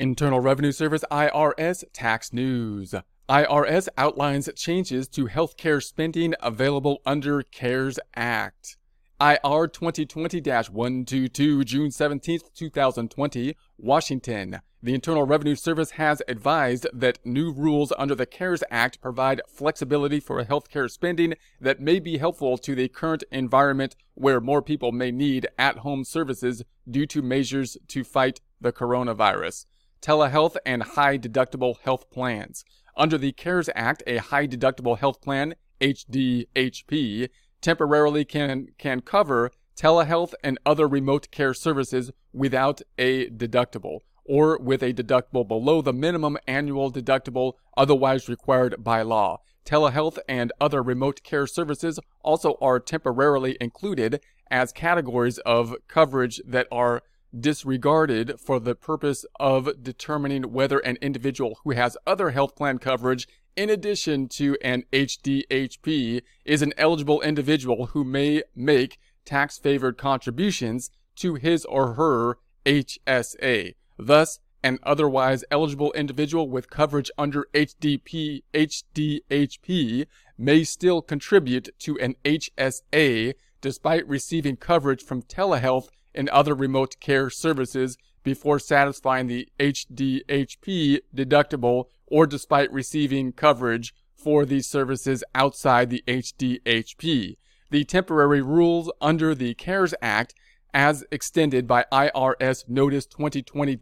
Internal Revenue Service IRS Tax News. IRS outlines changes to healthcare spending available under CARES Act. IR 2020 122, June 17, 2020, Washington. The Internal Revenue Service has advised that new rules under the CARES Act provide flexibility for healthcare spending that may be helpful to the current environment where more people may need at home services due to measures to fight the coronavirus. Telehealth and high deductible health plans. Under the CARES Act, a high deductible health plan, HDHP, temporarily can, can cover telehealth and other remote care services without a deductible or with a deductible below the minimum annual deductible otherwise required by law. Telehealth and other remote care services also are temporarily included as categories of coverage that are disregarded for the purpose of determining whether an individual who has other health plan coverage in addition to an HDHP is an eligible individual who may make tax favored contributions to his or her HSA. Thus, an otherwise eligible individual with coverage under HDP, HDHP may still contribute to an HSA despite receiving coverage from telehealth and other remote care services before satisfying the HDHP deductible or despite receiving coverage for these services outside the HDHP. The temporary rules under the CARES Act as extended by IRS Notice 2020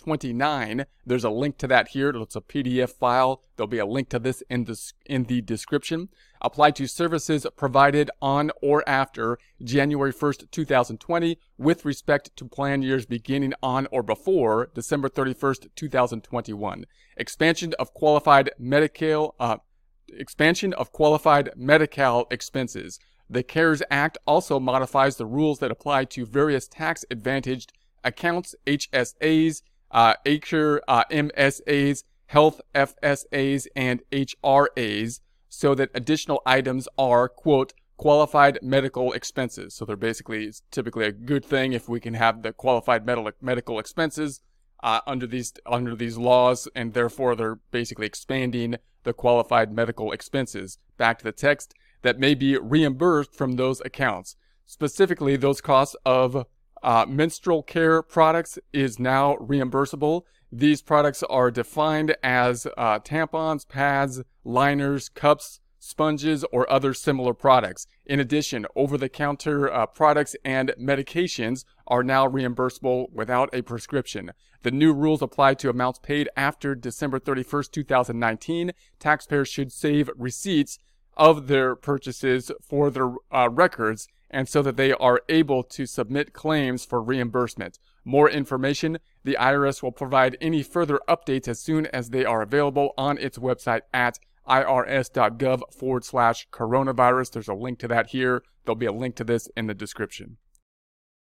29. There's a link to that here. It's a PDF file. There'll be a link to this in the, in the description. Apply to services provided on or after January 1st, 2020, with respect to plan years beginning on or before December 31st, 2021. Expansion of qualified medical, uh, expansion of qualified medical expenses. The CARES Act also modifies the rules that apply to various tax advantaged accounts, HSAs, uh, Archer, uh, MSAs, Health FSAs, and HRAs, so that additional items are, quote, qualified medical expenses. So they're basically it's typically a good thing if we can have the qualified medical medical expenses uh, under these under these laws, and therefore they're basically expanding the qualified medical expenses. Back to the text that may be reimbursed from those accounts. Specifically, those costs of uh, menstrual care products is now reimbursable. These products are defined as uh, tampons, pads, liners, cups, sponges, or other similar products. In addition, over the counter uh, products and medications are now reimbursable without a prescription. The new rules apply to amounts paid after December 31st, 2019. Taxpayers should save receipts of their purchases for their uh, records and so that they are able to submit claims for reimbursement. More information, the IRS will provide any further updates as soon as they are available on its website at irs.gov forward slash coronavirus. There's a link to that here. There'll be a link to this in the description.